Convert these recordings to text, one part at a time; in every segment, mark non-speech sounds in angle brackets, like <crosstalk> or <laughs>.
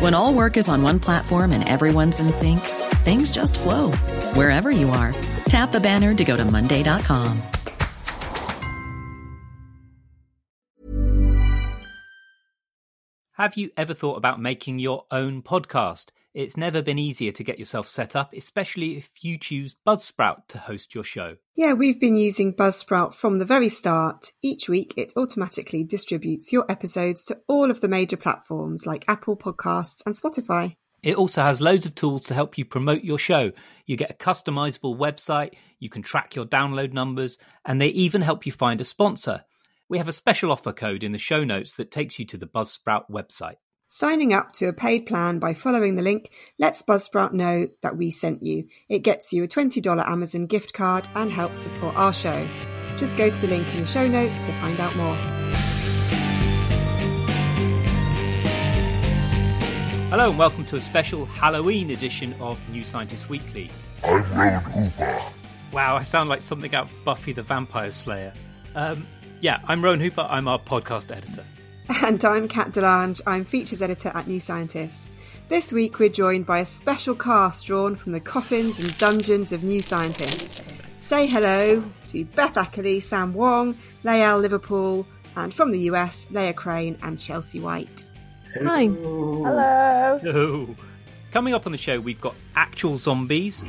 When all work is on one platform and everyone's in sync, things just flow wherever you are. Tap the banner to go to Monday.com. Have you ever thought about making your own podcast? It's never been easier to get yourself set up, especially if you choose Buzzsprout to host your show. Yeah, we've been using Buzzsprout from the very start. Each week, it automatically distributes your episodes to all of the major platforms like Apple Podcasts and Spotify. It also has loads of tools to help you promote your show. You get a customizable website, you can track your download numbers, and they even help you find a sponsor. We have a special offer code in the show notes that takes you to the Buzzsprout website. Signing up to a paid plan by following the link lets Buzzsprout know that we sent you. It gets you a $20 Amazon gift card and helps support our show. Just go to the link in the show notes to find out more. Hello and welcome to a special Halloween edition of New Scientist Weekly. I'm Rowan Hooper. Wow, I sound like something out of Buffy the Vampire Slayer. Um, yeah, I'm Rowan Hooper. I'm our podcast editor. And I'm Kat de Lange. I'm features editor at New Scientist. This week we're joined by a special cast drawn from the coffins and dungeons of New Scientist. Say hello to Beth Ackerley, Sam Wong, Layal Liverpool, and from the US, Leah Crane and Chelsea Whyte. Hi. Hello. No. Coming up on the show, we've got actual zombies.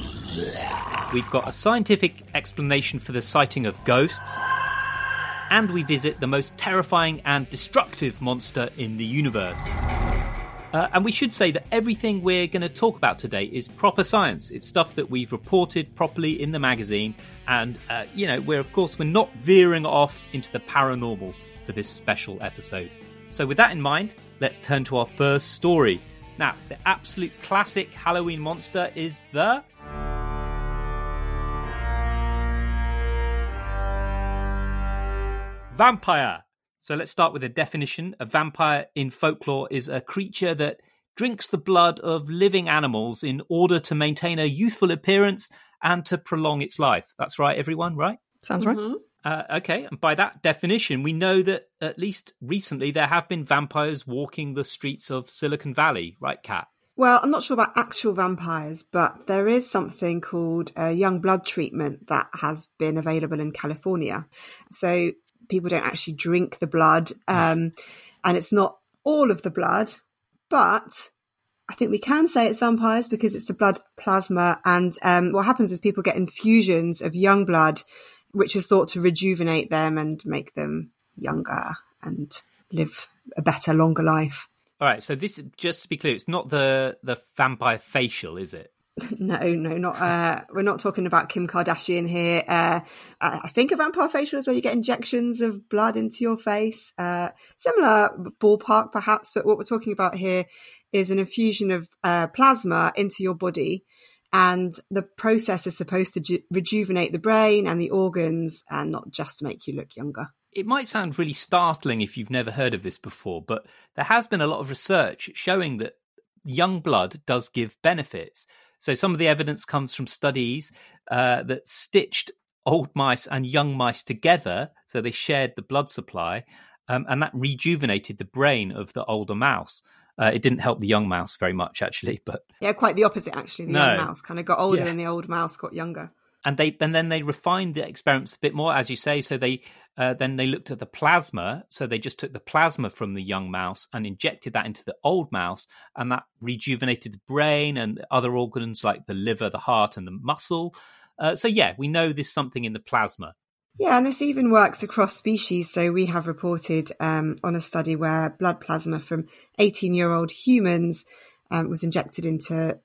We've got a scientific explanation for the sighting of ghosts. And we visit the most terrifying and destructive monster in the universe. Uh, and we should say that everything we're going to talk about today is proper science. It's stuff that we've reported properly in the magazine, and uh, you know, we're of course we're not veering off into the paranormal for this special episode. So, with that in mind, let's turn to our first story. Now, the absolute classic Halloween monster is the vampire. So let's start with a definition. A vampire in folklore is a creature that drinks the blood of living animals in order to maintain a youthful appearance and to prolong its life. That's right, everyone, right? Sounds right. Mm-hmm. Uh, okay, and by that definition, we know that at least recently there have been vampires walking the streets of Silicon Valley, right, Kat? Well, I'm not sure about actual vampires, but there is something called a young blood treatment that has been available in California. So people don't actually drink the blood, um, and it's not all of the blood, but I think we can say it's vampires because it's the blood plasma. And um, what happens is people get infusions of young blood, which is thought to rejuvenate them and make them younger and live a better, longer life. All right, so this just to be clear, it's not the the vampire facial, is it? <laughs> No, no, not. Uh, we're not talking about Kim Kardashian here. Uh, I think a vampire facial is where you get injections of blood into your face. Uh, similar ballpark, perhaps, but what we're talking about here is an infusion of uh, plasma into your body, and the process is supposed to ju- rejuvenate the brain and the organs, and not just make you look younger. It might sound really startling if you've never heard of this before, but there has been a lot of research showing that young blood does give benefits. So some of the evidence comes from studies uh, that stitched old mice and young mice together, so they shared the blood supply, um, and that rejuvenated the brain of the older mouse. Uh, it didn't help the young mouse very much, actually, <laughs> but Yeah, quite the opposite actually. The No. young mouse kind of got older Yeah. and the old mouse got younger. and they and then they refined the experiments a bit more, as you say. So they uh, then they looked at the plasma. So they just took the plasma from the young mouse and injected that into the old mouse, and that rejuvenated the brain and other organs like the liver, the heart, and the muscle. Uh, so yeah, we know there's something in the plasma. Yeah, and this even works across species. So we have reported um, on a study where blood plasma from 18 year old humans um, was injected into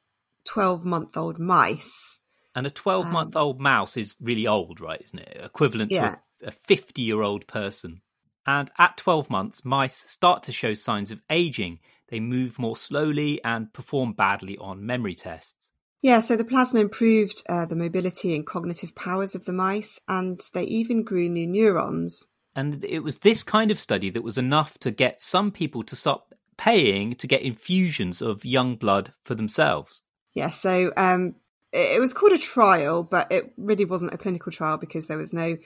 12 month old mice. And a 12 month old mouse is really old, right? Isn't it? Equivalent Yeah. to a 50 year old person. And at 12 months, mice start to show signs of aging. They move more slowly and perform badly on memory tests. Yeah, so the plasma improved uh, the mobility and cognitive powers of the mice, and they even grew new neurons. And it was this kind of study that was enough to get some people to stop paying to get infusions of young blood for themselves. Yeah, so um, it, it was called a trial, but it really wasn't a clinical trial because there was no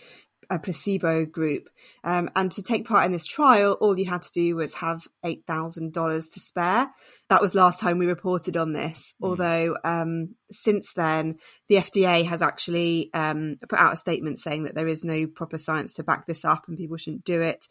a placebo group. Um, and to take part in this trial, all you had to do was have eight thousand dollars to spare. That was last time we reported on this. Although um, since then, the FDA has actually um, put out a statement saying that there is no proper science to back this up, and people shouldn't do it.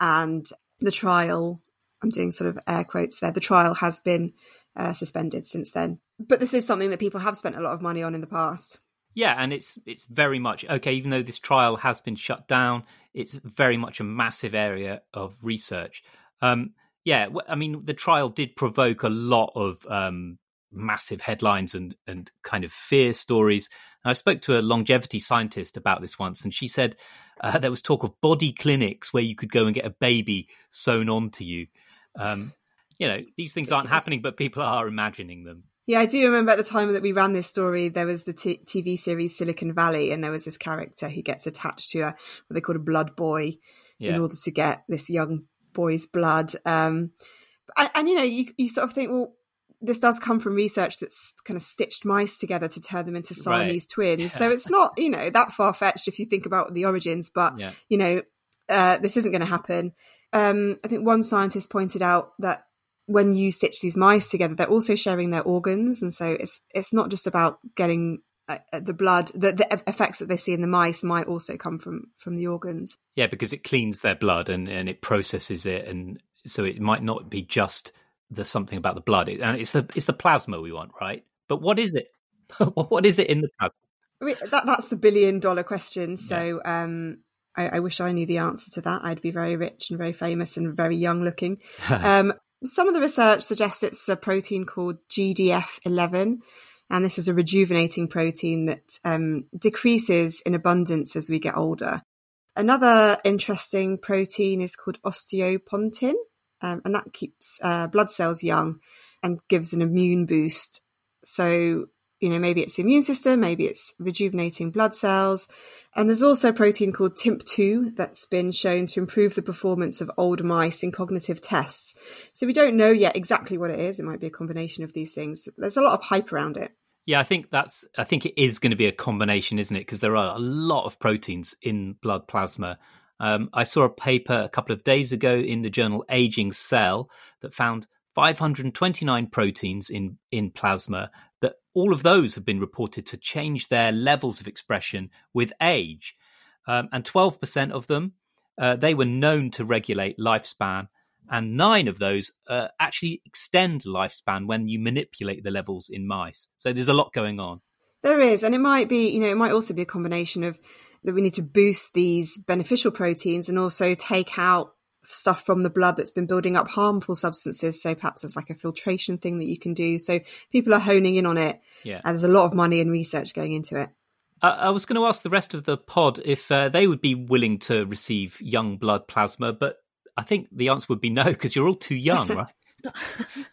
And the trial, I'm doing sort of air quotes there. The trial has been uh, suspended since then. But this is something that people have spent a lot of money on in the past. Yeah, and it's it's very much okay. Even though this trial has been shut down, it's very much a massive area of research. Um, yeah, I mean, the trial did provoke a lot of um, massive headlines and and kind of fear stories. And I spoke to a longevity scientist about this once, and she said uh, there was talk of body clinics where you could go and get a baby sewn onto you. Um, you know, these things aren't happening, but people are imagining them. Yeah, I do remember at the time that we ran this story, there was the t- TV series Silicon Valley, and there was this character who gets attached to a what they called a blood boy Yeah. in order to get this young boy's blood. Um, and, and you know, you, you sort of think, well, this does come from research that's kind of stitched mice together to turn them into Siamese twins. So it's not, you know, that far fetched if you think about the origins, but Yeah. you know, uh, this isn't going to happen. Um, I think one scientist pointed out that when you stitch these mice together, they're also sharing their organs, and so it's it's not just about getting uh, uh, the blood. The, the effects that they see in the mice might also come from from the organs. Yeah, because it cleans their blood and, and it processes it, and so it might not be just the something about the blood, it, and it's the it's the plasma we want, right? But what is it? <laughs> what is it in the plasma? I mean, that that's the billion dollar question. So um, I, I wish I knew the answer to that. I'd be very rich and very famous and very young looking. <laughs> um, some of the research suggests it's a protein called GDF11, and this is a rejuvenating protein that um, decreases in abundance as we get older. Another interesting protein is called osteopontin, um, and that keeps uh, blood cells young and gives an immune boost. So, you know, maybe it's the immune system, maybe it's rejuvenating blood cells. And there's also a protein called TIMP2 that's been shown to improve the performance of old mice in cognitive tests. So we don't know yet exactly what it is. It might be a combination of these things. There's a lot of hype around it. Yeah, I think that's. I think it is going to be a combination, isn't it? Because there are a lot of proteins in blood plasma. Um, I saw a paper a couple of days ago in the journal Aging Cell that found 529 proteins in in plasma. All of those have been reported to change their levels of expression with age, um, and 12% of them uh, they were known to regulate lifespan and nine of those uh, actually extend lifespan when you manipulate the levels in mice. So there's a lot going on. There is, and it might be, you know, it might also be a combination of that we need to boost these beneficial proteins and also take out stuff from the blood that's been building up harmful substances. So perhaps there's like a filtration thing that you can do. So people are honing in on it, Yeah. and there's a lot of money and research going into it. Uh, I was going to ask the rest of the pod if uh, they would be willing to receive young blood plasma, but I think the answer would be no because you're all too young, right? <laughs> <laughs>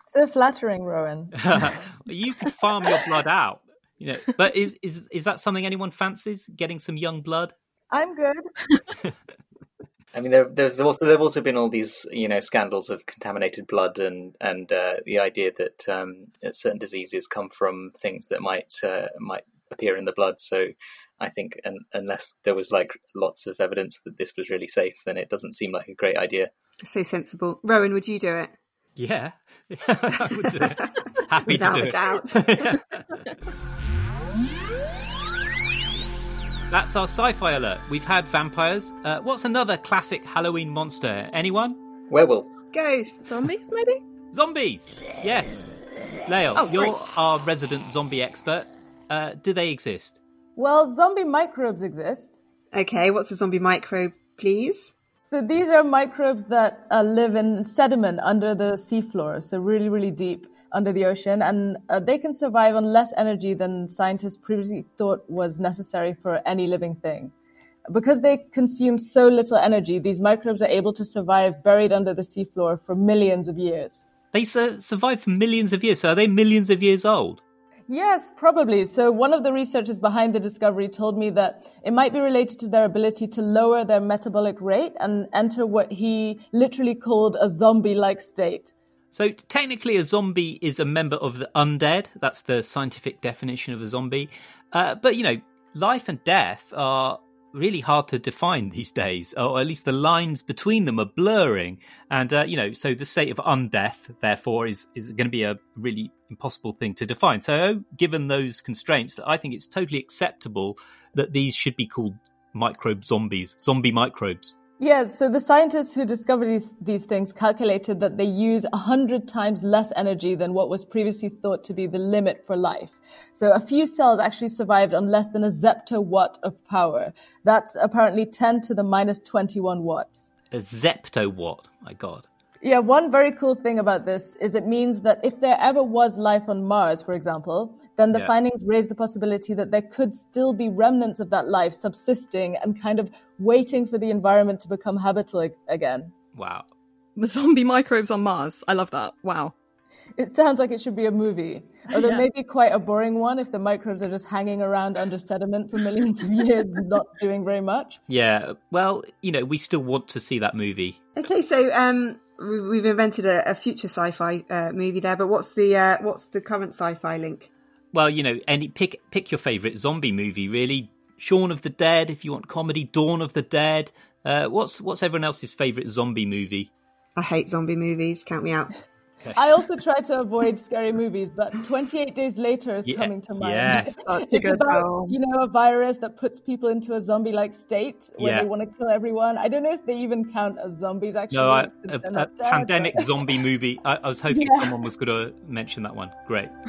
So flattering, Rowan. <laughs> you could farm your blood out, you know. But is is is that something anyone fancies? Getting some young blood? I'm good. I mean, there, there's also there've also been all these you know scandals of contaminated blood and and uh, the idea that, um, that certain diseases come from things that might uh, might appear in the blood. So I think un unless there was like lots of evidence that this was really safe, then it doesn't seem like a great idea. So sensible. Rowan, would you do it? Yeah, <laughs> I would do it. Happy <laughs> Without to do a it. <laughs> doubt. that's our sci-fi alert. We've had vampires. Uh, what's another classic Halloween monster? Anyone? Werewolves. Ghosts. Zombies, maybe? Zombies. Yes. Leo, Oh, you're great. our resident zombie expert. Uh, do they exist? Well, zombie microbes exist. Okay, what's a zombie microbe, please? So these are microbes that uh, live in sediment under the seafloor, so really, really deep under the ocean, and uh, they can survive on less energy than scientists previously thought was necessary for any living thing. Because they consume so little energy, these microbes are able to survive buried under the seafloor for millions of years. They su- survive for millions of years. So are they millions of years old? Yes, probably. So one of the researchers behind the discovery told me that it might be related to their ability to lower their metabolic rate and enter what he literally called a zombie-like state. So technically, a zombie is a member of the undead. That's the scientific definition of a zombie. Uh, but you know, life and death are really hard to define these days, or at least the lines between them are blurring. And uh, you know, so the state of undeath, therefore, is is going to be a really impossible thing to define. So, given those constraints, I think it's totally acceptable that these should be called microbe zombies, zombie microbes. Yeah, so the scientists who discovered these, these things calculated that they use 100 times less energy than what was previously thought to be the limit for life. So a few cells actually survived on less than a zeptowatt of power. That's apparently 10 to the minus 21 watts. A zeptowatt, my God. Yeah, one very cool thing about this is it means that if there ever was life on Mars, for example, then the Yeah. findings raise the possibility that there could still be remnants of that life subsisting and kind of waiting for the environment to become habitable again. Wow. The zombie microbes on Mars. I love that. Wow. It sounds like it should be a movie, although Yeah. maybe quite a boring one if the microbes are just hanging around under sediment for millions of years, <laughs> not doing very much. Yeah, well, you know, we still want to see that movie. Okay, so um, we- we've invented a, a future sci-fi uh, movie there, but what's the uh, what's the current sci-fi link? Well, you know, any pick pick your favorite zombie movie. Really, Shaun of the Dead. If you want comedy, Dawn of the Dead. Uh, what's what's everyone else's favorite zombie movie? I hate zombie movies. Count me out. I also try to avoid scary movies, but 28 Days Later is Yeah, coming to mind. yes. <laughs> It's good about, film. you know, a virus that puts people into a zombie-like state where Yeah. they want to kill everyone. I don't know if they even count as zombies, actually. No, I, a, they're a not dead, pandemic but- zombie movie. I, I was hoping Yeah. someone was going to mention that one. Great. <laughs>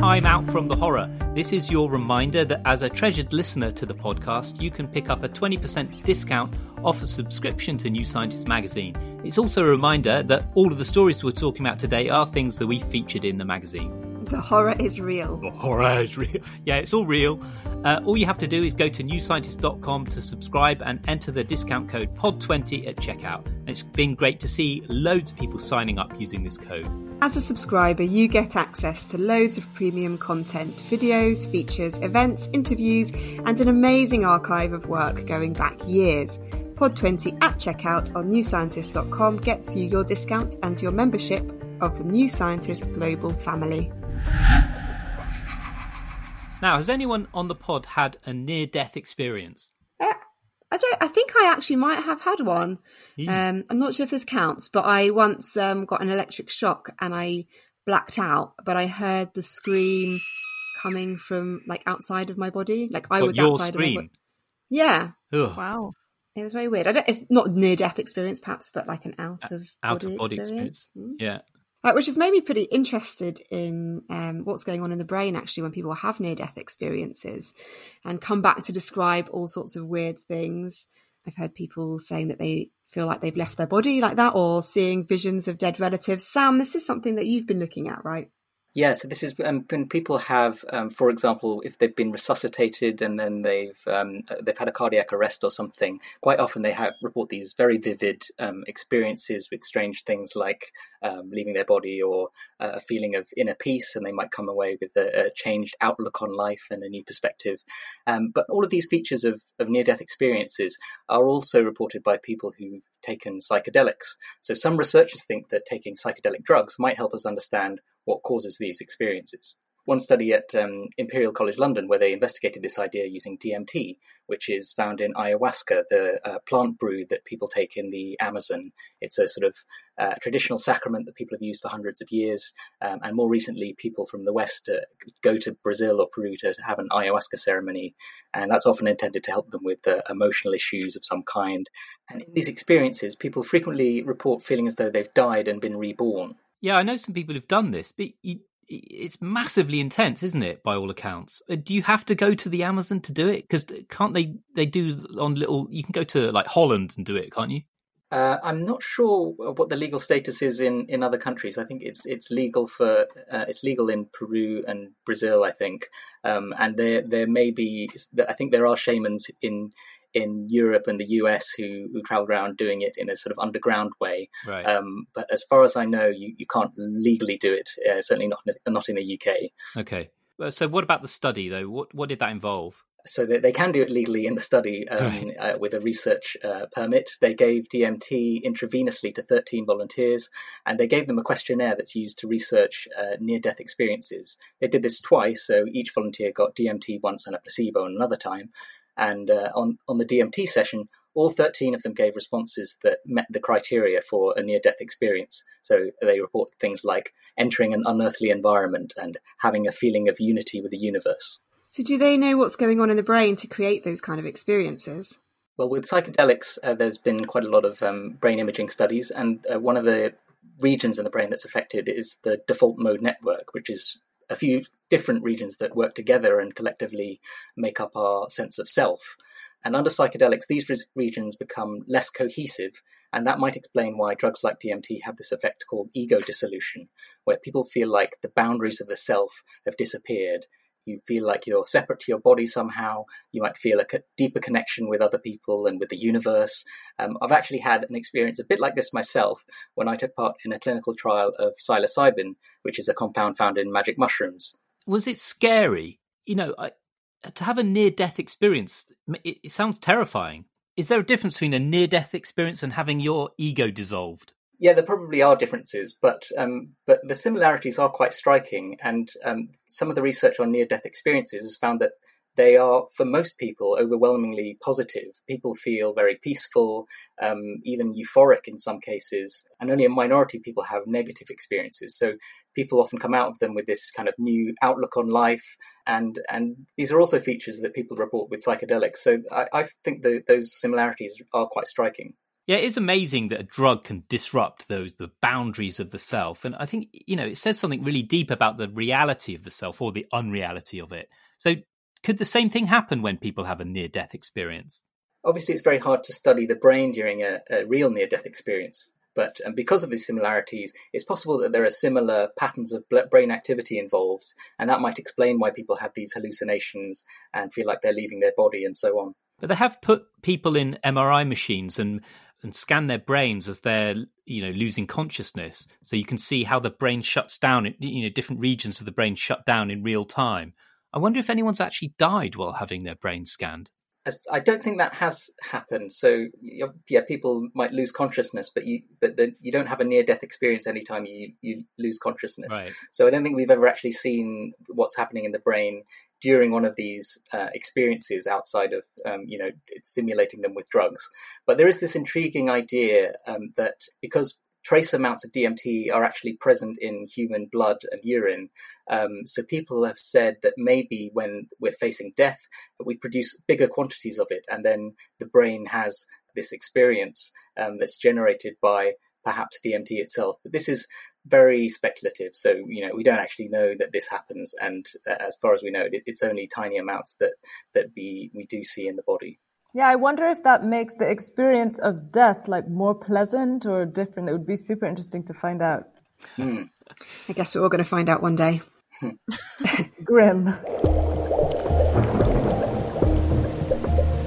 Time out from the horror. This is your reminder that as a treasured listener to the podcast, you can pick up a 20% discount off a subscription to New Scientist magazine. It's also a reminder that all of the stories we're talking about today are things that we featured in the magazine. The horror is real. The horror is real. <laughs> Yeah, it's all real. Uh, all you have to do is go to newscientist.com to subscribe and enter the discount code POD20 at checkout. And it's been great to see loads of people signing up using this code. As a subscriber, you get access to loads of premium content, videos, features, events, interviews, and an amazing archive of work going back years. Pod20 at checkout on newscientist.com gets you your discount and your membership of the New Scientist Global family. Now, has anyone on the pod had a near death experience? Uh, I don't. I think I actually might have had one. Um, I'm not sure if this counts, but I once um, got an electric shock and I blacked out. But I heard the scream coming from like outside of my body. Like I Got was your outside of my body. Yeah, Ugh. Wow. it was very weird. I don't, it's not near death experience, perhaps, but like an out of Out body of body experience. experience. Mm. Yeah. Uh, which has made me pretty interested in um, what's going on in the brain actually when people have near death experiences and come back to describe all sorts of weird things. I've heard people saying that they feel like they've left their body like that or seeing visions of dead relatives. Sam, this is something that you've been looking at, right? Yeah, so this is um, when people have, um, for example, if they've been resuscitated and then they've um, uh, they've had a cardiac arrest or something. Quite often they have report these very vivid um, experiences with strange things like um, leaving their body or uh, a feeling of inner peace, and they might come away with a, a changed outlook on life and a new perspective. Um, but all of these features of, of near death experiences are also reported by people who've taken psychedelics. So some researchers think that taking psychedelic drugs might help us understand what causes these experiences. one study at um, Imperial College London where they investigated this idea using DMT, which is found in ayahuasca, the uh, plant brew that people take in the Amazon. It's a sort of uh, traditional sacrament that people have used for hundreds of years. Um, and more recently, people from the West uh, go to Brazil or Peru to have an ayahuasca ceremony. And that's often intended to help them with uh, emotional issues of some kind. And in these experiences, people frequently report feeling as though they've died and been reborn. Yeah, I know some people who've done this, but you, it's massively intense, isn't it? By all accounts, uh, do you have to go to the Amazon to do it? Because can't they? They do on little. You can go to like Holland and do it, can't you? Uh, I'm not sure what the legal status is in, in other countries. I think it's it's legal for uh, it's legal in Peru and Brazil. I think, um, and there there may be. I think there are shamans in in Europe and the US who, who travel around doing it in a sort of underground way. Right. Um, but as far as I know, you, you can't legally do it. Uh, certainly not not in the UK. Okay. So what about the study though? What what did that involve? So they, they can do it legally in the study um, right. uh, with a research uh, permit. They gave DMT intravenously to 13 volunteers, and they gave them a questionnaire that's used to research uh, near-death experiences. They did this twice, so each volunteer got DMT once and a placebo another time. And uh, on, on the DMT session, all 13 of them gave responses that met the criteria for a near death experience. So they report things like entering an unearthly environment and having a feeling of unity with the universe. So, do they know what's going on in the brain to create those kind of experiences? Well, with psychedelics, uh, there's been quite a lot of um, brain imaging studies, and uh, one of the regions in the brain that's affected is the default mode network, which is a few different regions that work together and collectively make up our sense of self. And under psychedelics, these regions become less cohesive, and that might explain why drugs like DMT have this effect called ego dissolution, where people feel like the boundaries of the self have disappeared you feel like you're separate to your body somehow. You might feel a deeper connection with other people and with the universe. Um, I've actually had an experience a bit like this myself when I took part in a clinical trial of psilocybin, which is a compound found in magic mushrooms. Was it scary? You know, I, to have a near death experience, it, it sounds terrifying. Is there a difference between a near death experience and having your ego dissolved? Yeah, there probably are differences, but um, but the similarities are quite striking. And um, some of the research on near death experiences has found that they are, for most people, overwhelmingly positive. People feel very peaceful, um, even euphoric in some cases, and only a minority of people have negative experiences. So people often come out of them with this kind of new outlook on life, and and these are also features that people report with psychedelics. So I, I think the, those similarities are quite striking. Yeah, it's amazing that a drug can disrupt those the boundaries of the self, and I think you know it says something really deep about the reality of the self or the unreality of it. So, could the same thing happen when people have a near-death experience? Obviously, it's very hard to study the brain during a, a real near-death experience, but um, because of these similarities, it's possible that there are similar patterns of brain activity involved, and that might explain why people have these hallucinations and feel like they're leaving their body and so on. But they have put people in MRI machines and and scan their brains as they're you know losing consciousness. So you can see how the brain shuts down you know different regions of the brain shut down in real time. I wonder if anyone's actually died while having their brain scanned. As, i don't think that has happened. So yeah people might lose consciousness but you but the, you don't have a near death experience anytime you you lose consciousness. Right. so i don't think we've ever actually seen what's happening in the brain during one of these uh, experiences outside of um, you know simulating them with drugs. But there is this intriguing idea um, that because trace amounts of DMT are actually present in human blood and urine. Um, so people have said that maybe when we're facing death, we produce bigger quantities of it, and then the brain has this experience um, that's generated by perhaps DMT itself. But this is very speculative. So you know we don't actually know that this happens, and uh, as far as we know, it, it's only tiny amounts that that we we do see in the body. Yeah, I wonder if that makes the experience of death like more pleasant or different. It would be super interesting to find out. Hmm. I guess we're all going to find out one day. <laughs> Grim.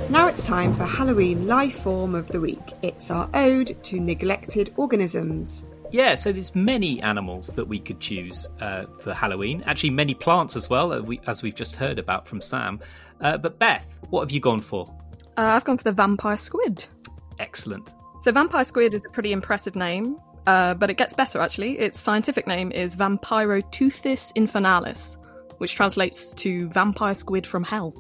Now it's time for Halloween life form of the week. It's our ode to neglected organisms. Yeah, so there's many animals that we could choose uh, for Halloween. Actually, many plants as well, uh, as we've just heard about from Sam. Uh, but Beth, what have you gone for? Uh, I've gone for the vampire squid. Excellent. So, vampire squid is a pretty impressive name, uh, but it gets better actually. Its scientific name is Vampyroteuthis infernalis, which translates to vampire squid from hell.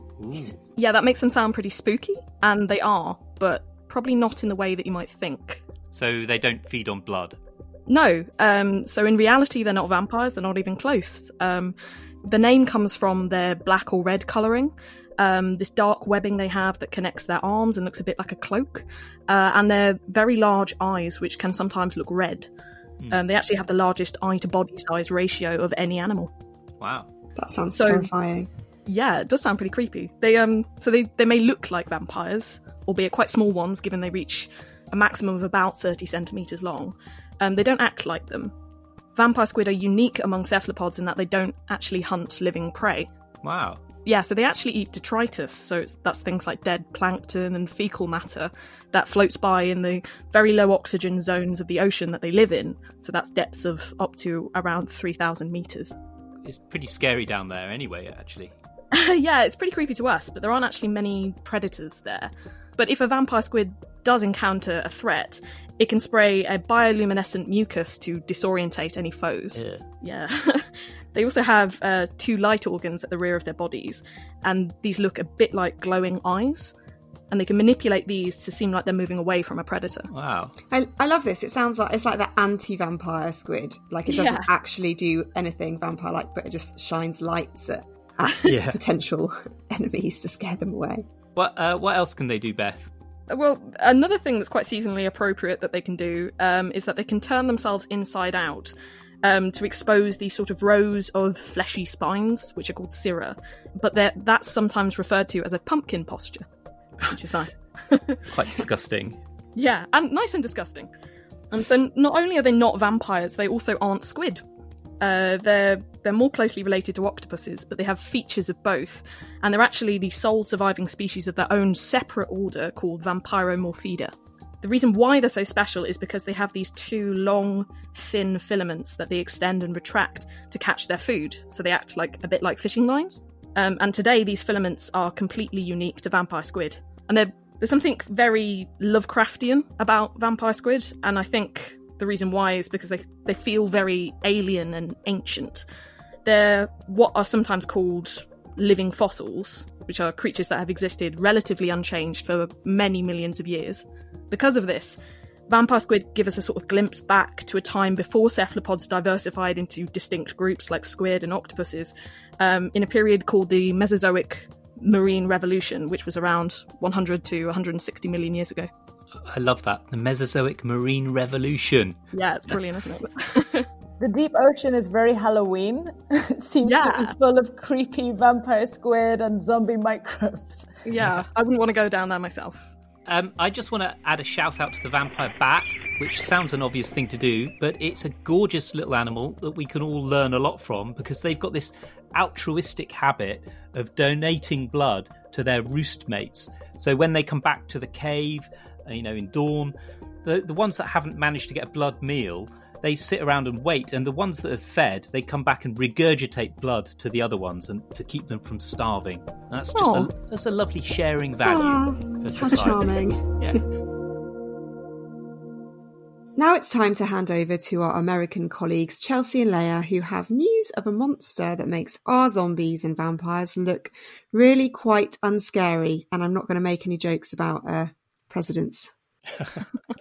Yeah, that makes them sound pretty spooky, and they are, but probably not in the way that you might think. So they don't feed on blood. No, um, so in reality, they're not vampires, they're not even close. Um, the name comes from their black or red colouring. Um, this dark webbing they have that connects their arms and looks a bit like a cloak, uh, and their very large eyes, which can sometimes look red. Um, they actually have the largest eye to body size ratio of any animal. Wow. That sounds So- terrifying. Yeah, it does sound pretty creepy. They um so they, they may look like vampires, albeit quite small ones, given they reach a maximum of about thirty centimeters long. Um, they don't act like them. Vampire squid are unique among cephalopods in that they don't actually hunt living prey. Wow. Yeah, so they actually eat detritus, so it's, that's things like dead plankton and fecal matter that floats by in the very low oxygen zones of the ocean that they live in. So that's depths of up to around 3,000 meters. It's pretty scary down there anyway, actually. <laughs> yeah, it's pretty creepy to us, but there aren't actually many predators there. But if a vampire squid does encounter a threat, it can spray a bioluminescent mucus to disorientate any foes. Yeah. <laughs> they also have uh, two light organs at the rear of their bodies, and these look a bit like glowing eyes. And they can manipulate these to seem like they're moving away from a predator. Wow. I, I love this. It sounds like it's like the anti-vampire squid. Like it doesn't Yeah. actually do anything vampire-like, but it just shines lights at, at <laughs> Yeah. potential <laughs> enemies to scare them away. What uh, what else can they do, Beth? Well, another thing that's quite seasonally appropriate that they can do um, is that they can turn themselves inside out um, to expose these sort of rows of fleshy spines, which are called cirri. But that's sometimes referred to as a pumpkin posture, which is nice. <laughs> Quite disgusting. Yeah, and nice and disgusting. And so not only are they not vampires, they also aren't squid. Uh, they're they're more closely related to octopuses, but they have features of both, and they're actually the sole surviving species of their own separate order called Vampiromorphida. The reason why they're so special is because they have these two long, thin filaments that they extend and retract to catch their food, so they act like a bit like fishing lines. Um, and today, these filaments are completely unique to vampire squid, and there's something very Lovecraftian about vampire squid, and I think the reason why is because they they feel very alien and ancient. They're what are sometimes called living fossils, which are creatures that have existed relatively unchanged for many millions of years. Because of this, vampire squid give us a sort of glimpse back to a time before cephalopods diversified into distinct groups like squid and octopuses, um, in a period called the Mesozoic Marine Revolution, which was around 100 to 160 million years ago. I love that. The Mesozoic Marine Revolution. Yeah, it's brilliant, isn't it? <laughs> The deep ocean is very Halloween. It <laughs> seems to Yeah. be full of creepy vampire squid and zombie microbes. yeah, I wouldn't want to go down there myself. Um, I just want to add a shout out to the vampire bat, which sounds an obvious thing to do, but it's a gorgeous little animal that we can all learn a lot from because they've got this altruistic habit of donating blood to their roost mates. So when they come back to the cave, uh, you know, in dawn, the, the ones that haven't managed to get a blood meal, they sit around and wait, and the ones that have fed, they come back and regurgitate blood to the other ones and to keep them from starving. And that's just a, that's a lovely sharing value Aw, for how society. charming. Yeah. <laughs> Now it's time to hand over to our American colleagues, Chelsea and Leah, who have news of a monster that makes our zombies and vampires look really quite unscary. And I'm not going to make any jokes about uh, presidents.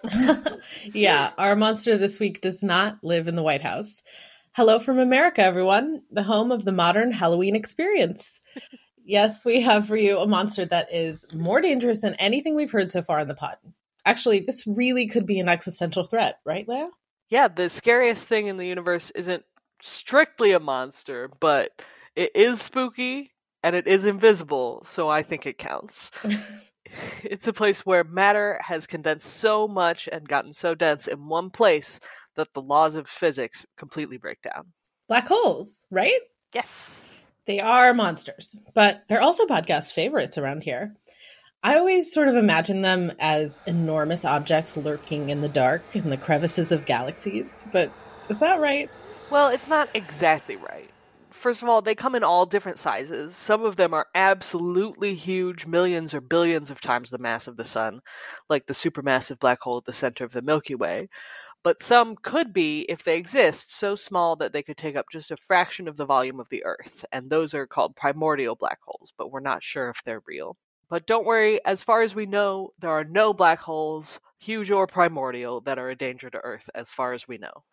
<laughs> yeah, our monster this week does not live in the White House. Hello from America, everyone, the home of the modern Halloween experience. <laughs> yes, we have for you a monster that is more dangerous than anything we've heard so far in the pod. Actually, this really could be an existential threat, right, Leah? Yeah, the scariest thing in the universe isn't strictly a monster, but it is spooky and it is invisible, so I think it counts. <laughs> it's a place where matter has condensed so much and gotten so dense in one place that the laws of physics completely break down. Black holes, right? Yes. They are monsters, but they're also podcast favorites around here. I always sort of imagine them as enormous objects lurking in the dark in the crevices of galaxies, but is that right? Well, it's not exactly right. First of all, they come in all different sizes. Some of them are absolutely huge, millions or billions of times the mass of the sun, like the supermassive black hole at the center of the Milky Way. But some could be, if they exist, so small that they could take up just a fraction of the volume of the Earth, and those are called primordial black holes, but we're not sure if they're real. But don't worry, as far as we know, there are no black holes, huge or primordial, that are a danger to Earth, as far as we know.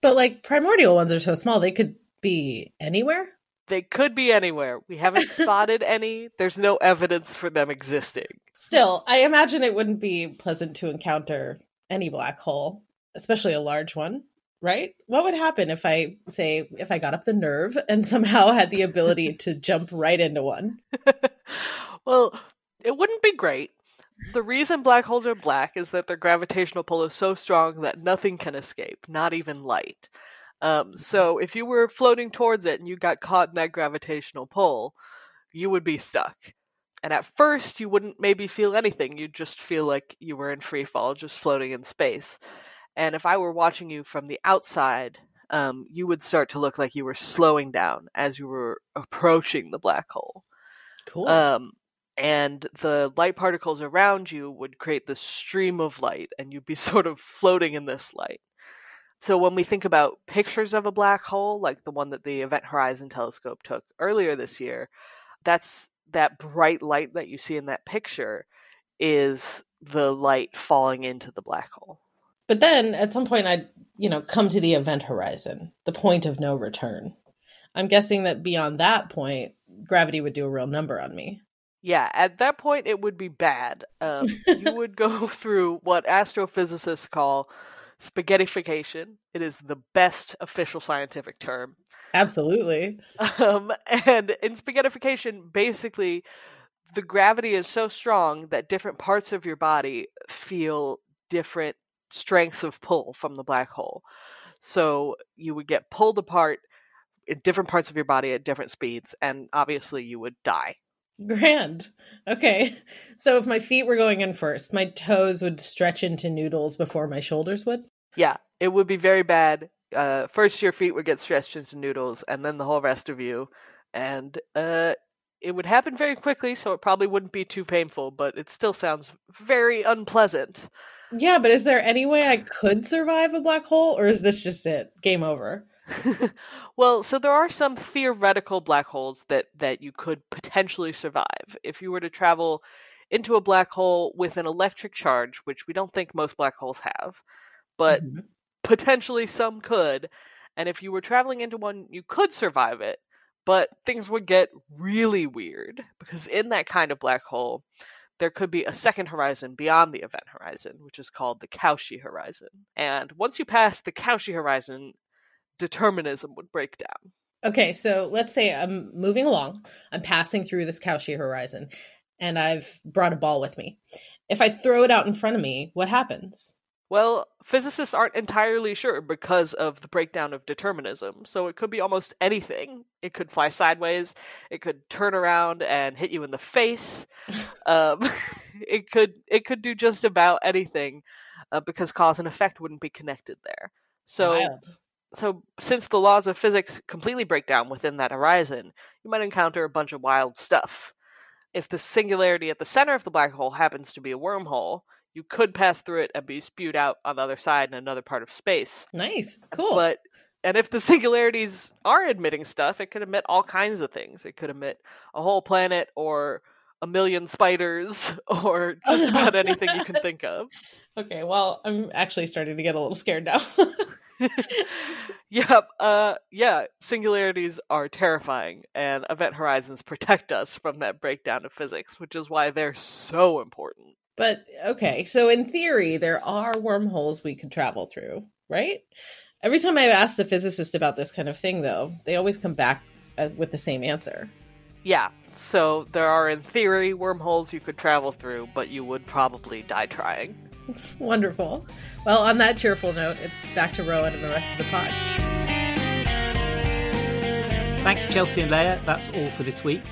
But like primordial ones are so small, they could be anywhere. They could be anywhere. We haven't <laughs> spotted any. There's no evidence for them existing. Still, I imagine it wouldn't be pleasant to encounter any black hole, especially a large one, right? What would happen if I say if I got up the nerve and somehow had the ability <laughs> to jump right into one? <laughs> well, it wouldn't be great. The reason black holes are black is that their gravitational pull is so strong that nothing can escape, not even light. Um, so if you were floating towards it and you got caught in that gravitational pull, you would be stuck. And at first, you wouldn't maybe feel anything. You'd just feel like you were in free fall, just floating in space. And if I were watching you from the outside, um, you would start to look like you were slowing down as you were approaching the black hole. Cool. Um, and the light particles around you would create this stream of light, and you'd be <laughs> sort of floating in this light. So when we think about pictures of a black hole, like the one that the Event Horizon Telescope took earlier this year, that's that bright light that you see in that picture is the light falling into the black hole. But then at some point I'd, you know, come to the event horizon, the point of no return. I'm guessing that beyond that point, gravity would do a real number on me. Yeah, at that point it would be bad. Um, you <laughs> would go <laughs> through what astrophysicists call spaghettification. It is the best official scientific term. Absolutely. <laughs> Um, and in spaghettification, basically, the gravity is so strong that different parts of your body feel different strengths of pull from the black hole. So you would get pulled apart in different parts of your body at different speeds, and obviously you would die. Grand. Okay. So if my feet were going in first, my toes would stretch into noodles before my shoulders would? Yeah, it would be very bad. Uh, first, your feet would get stretched into noodles, and then the whole rest of you. And uh, it would happen very quickly, so it probably wouldn't be too painful, but it still sounds very unpleasant. Yeah, but is there any way I could survive a black hole, or is this just it? Game over. <laughs> well, so there are some theoretical black holes that that you could potentially survive if you were to travel into a black hole with an electric charge, which we don't think most black holes have, but mm-hmm. potentially some could. And if you were traveling into one, you could survive it, but things would get really weird because in that kind of black hole, there could be a second horizon beyond the event horizon, which is called the Cauchy horizon. And once you pass the Cauchy horizon, determinism would break down. Okay, so let's say I'm moving along, I'm passing through this Cauchy horizon, and I've brought a ball with me. If I throw it out in front of me, what happens? Well, physicists aren't entirely sure because of the breakdown of determinism. So it could be almost anything. It could fly sideways. It could turn around and hit you in the face. <laughs> um, <laughs> it could it could do just about anything uh, because cause and effect wouldn't be connected there. So Wild so since the laws of physics completely break down within that horizon, you might encounter a bunch of wild stuff. If the singularity at the center of the black hole happens to be a wormhole, you could pass through it and be spewed out on the other side in another part of space. Nice. Cool. But and if the <laughs> singularities are emitting stuff, it could emit all kinds of things. It could emit a whole planet or a million spiders <laughs> or just about anything you can think of. <laughs> Okay, well, I'm actually starting to get a little scared now. <laughs> yep. Uh, yeah. Singularities are terrifying, and event horizons protect us from that breakdown of physics, which is why they're so important. But okay, so in theory, there are wormholes we could travel through, right? Every time I've asked a physicist about this kind of thing, though, they always come back uh, with the same answer. Yeah. So there are, in theory, wormholes you could travel through, but you would probably die trying. <laughs> Wonderful. Well, on that cheerful note, it's back to Rowan and the rest of the pod. Thanks, Chelsea and Leah. That's all for this week.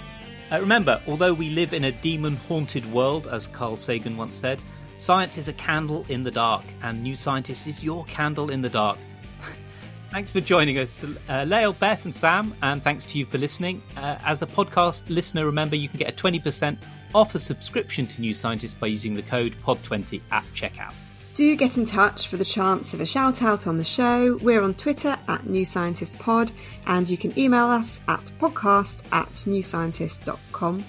Uh, remember, although we live in a demon haunted world, as Carl Sagan once said, science is a candle in the dark, and New Scientist is your candle in the dark. <laughs> thanks for joining us, uh, Beth, and Sam, and thanks to you for listening. Uh, as a podcast listener, remember you can get a 20% off a subscription to New Scientist by using the code POD20 at checkout. Do get in touch for the chance of a shout out on the show. We're on Twitter at New Scientist Pod, and you can email us at podcast at newscientist.com.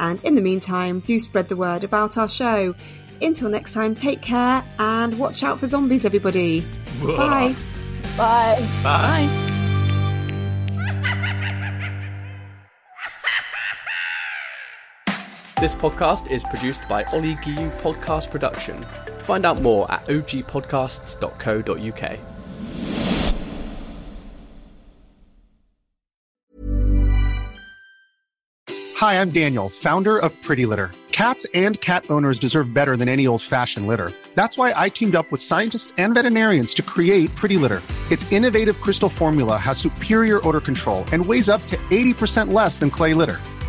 And in the meantime, do spread the word about our show. Until next time, take care and watch out for zombies, everybody. Whoa. <laughs> Bye. Bye. Bye. This podcast is produced by Ollie Giu Podcast Production. Find out more at ogpodcasts.co.uk. Hi, I'm Daniel, founder of Pretty Litter. Cats and cat owners deserve better than any old fashioned litter. That's why I teamed up with scientists and veterinarians to create Pretty Litter. Its innovative crystal formula has superior odor control and weighs up to 80% less than clay litter.